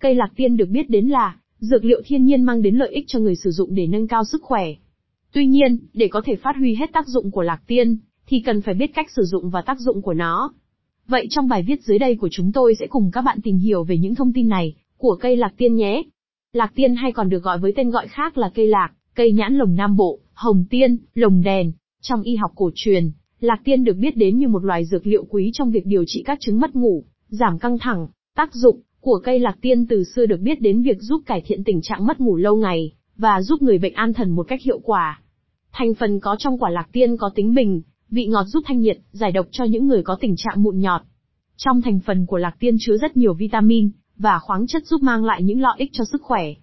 Cây lạc tiên được biết đến là dược liệu thiên nhiên mang đến lợi ích cho người sử dụng để nâng cao sức khỏe. Tuy nhiên, để có thể phát huy hết tác dụng của lạc tiên, thì cần phải biết cách sử dụng và tác dụng của nó. Vậy trong bài viết dưới đây của chúng tôi sẽ cùng các bạn tìm hiểu về những thông tin này của cây lạc tiên nhé. Lạc tiên hay còn được gọi với tên gọi khác là cây lạc, cây nhãn lồng Nam Bộ, hồng tiên, lồng đèn. Trong y học cổ truyền, lạc tiên được biết đến như một loài dược liệu quý trong việc điều trị các chứng mất ngủ, giảm căng thẳng. Tác dụng của cây lạc tiên từ xưa được biết đến việc giúp cải thiện tình trạng mất ngủ lâu ngày, và giúp người bệnh an thần một cách hiệu quả. Thành phần có trong quả lạc tiên có tính bình, vị ngọt giúp thanh nhiệt, giải độc cho những người có tình trạng mụn nhọt. Trong thành phần của lạc tiên chứa rất nhiều vitamin và khoáng chất giúp mang lại những lợi ích cho sức khỏe.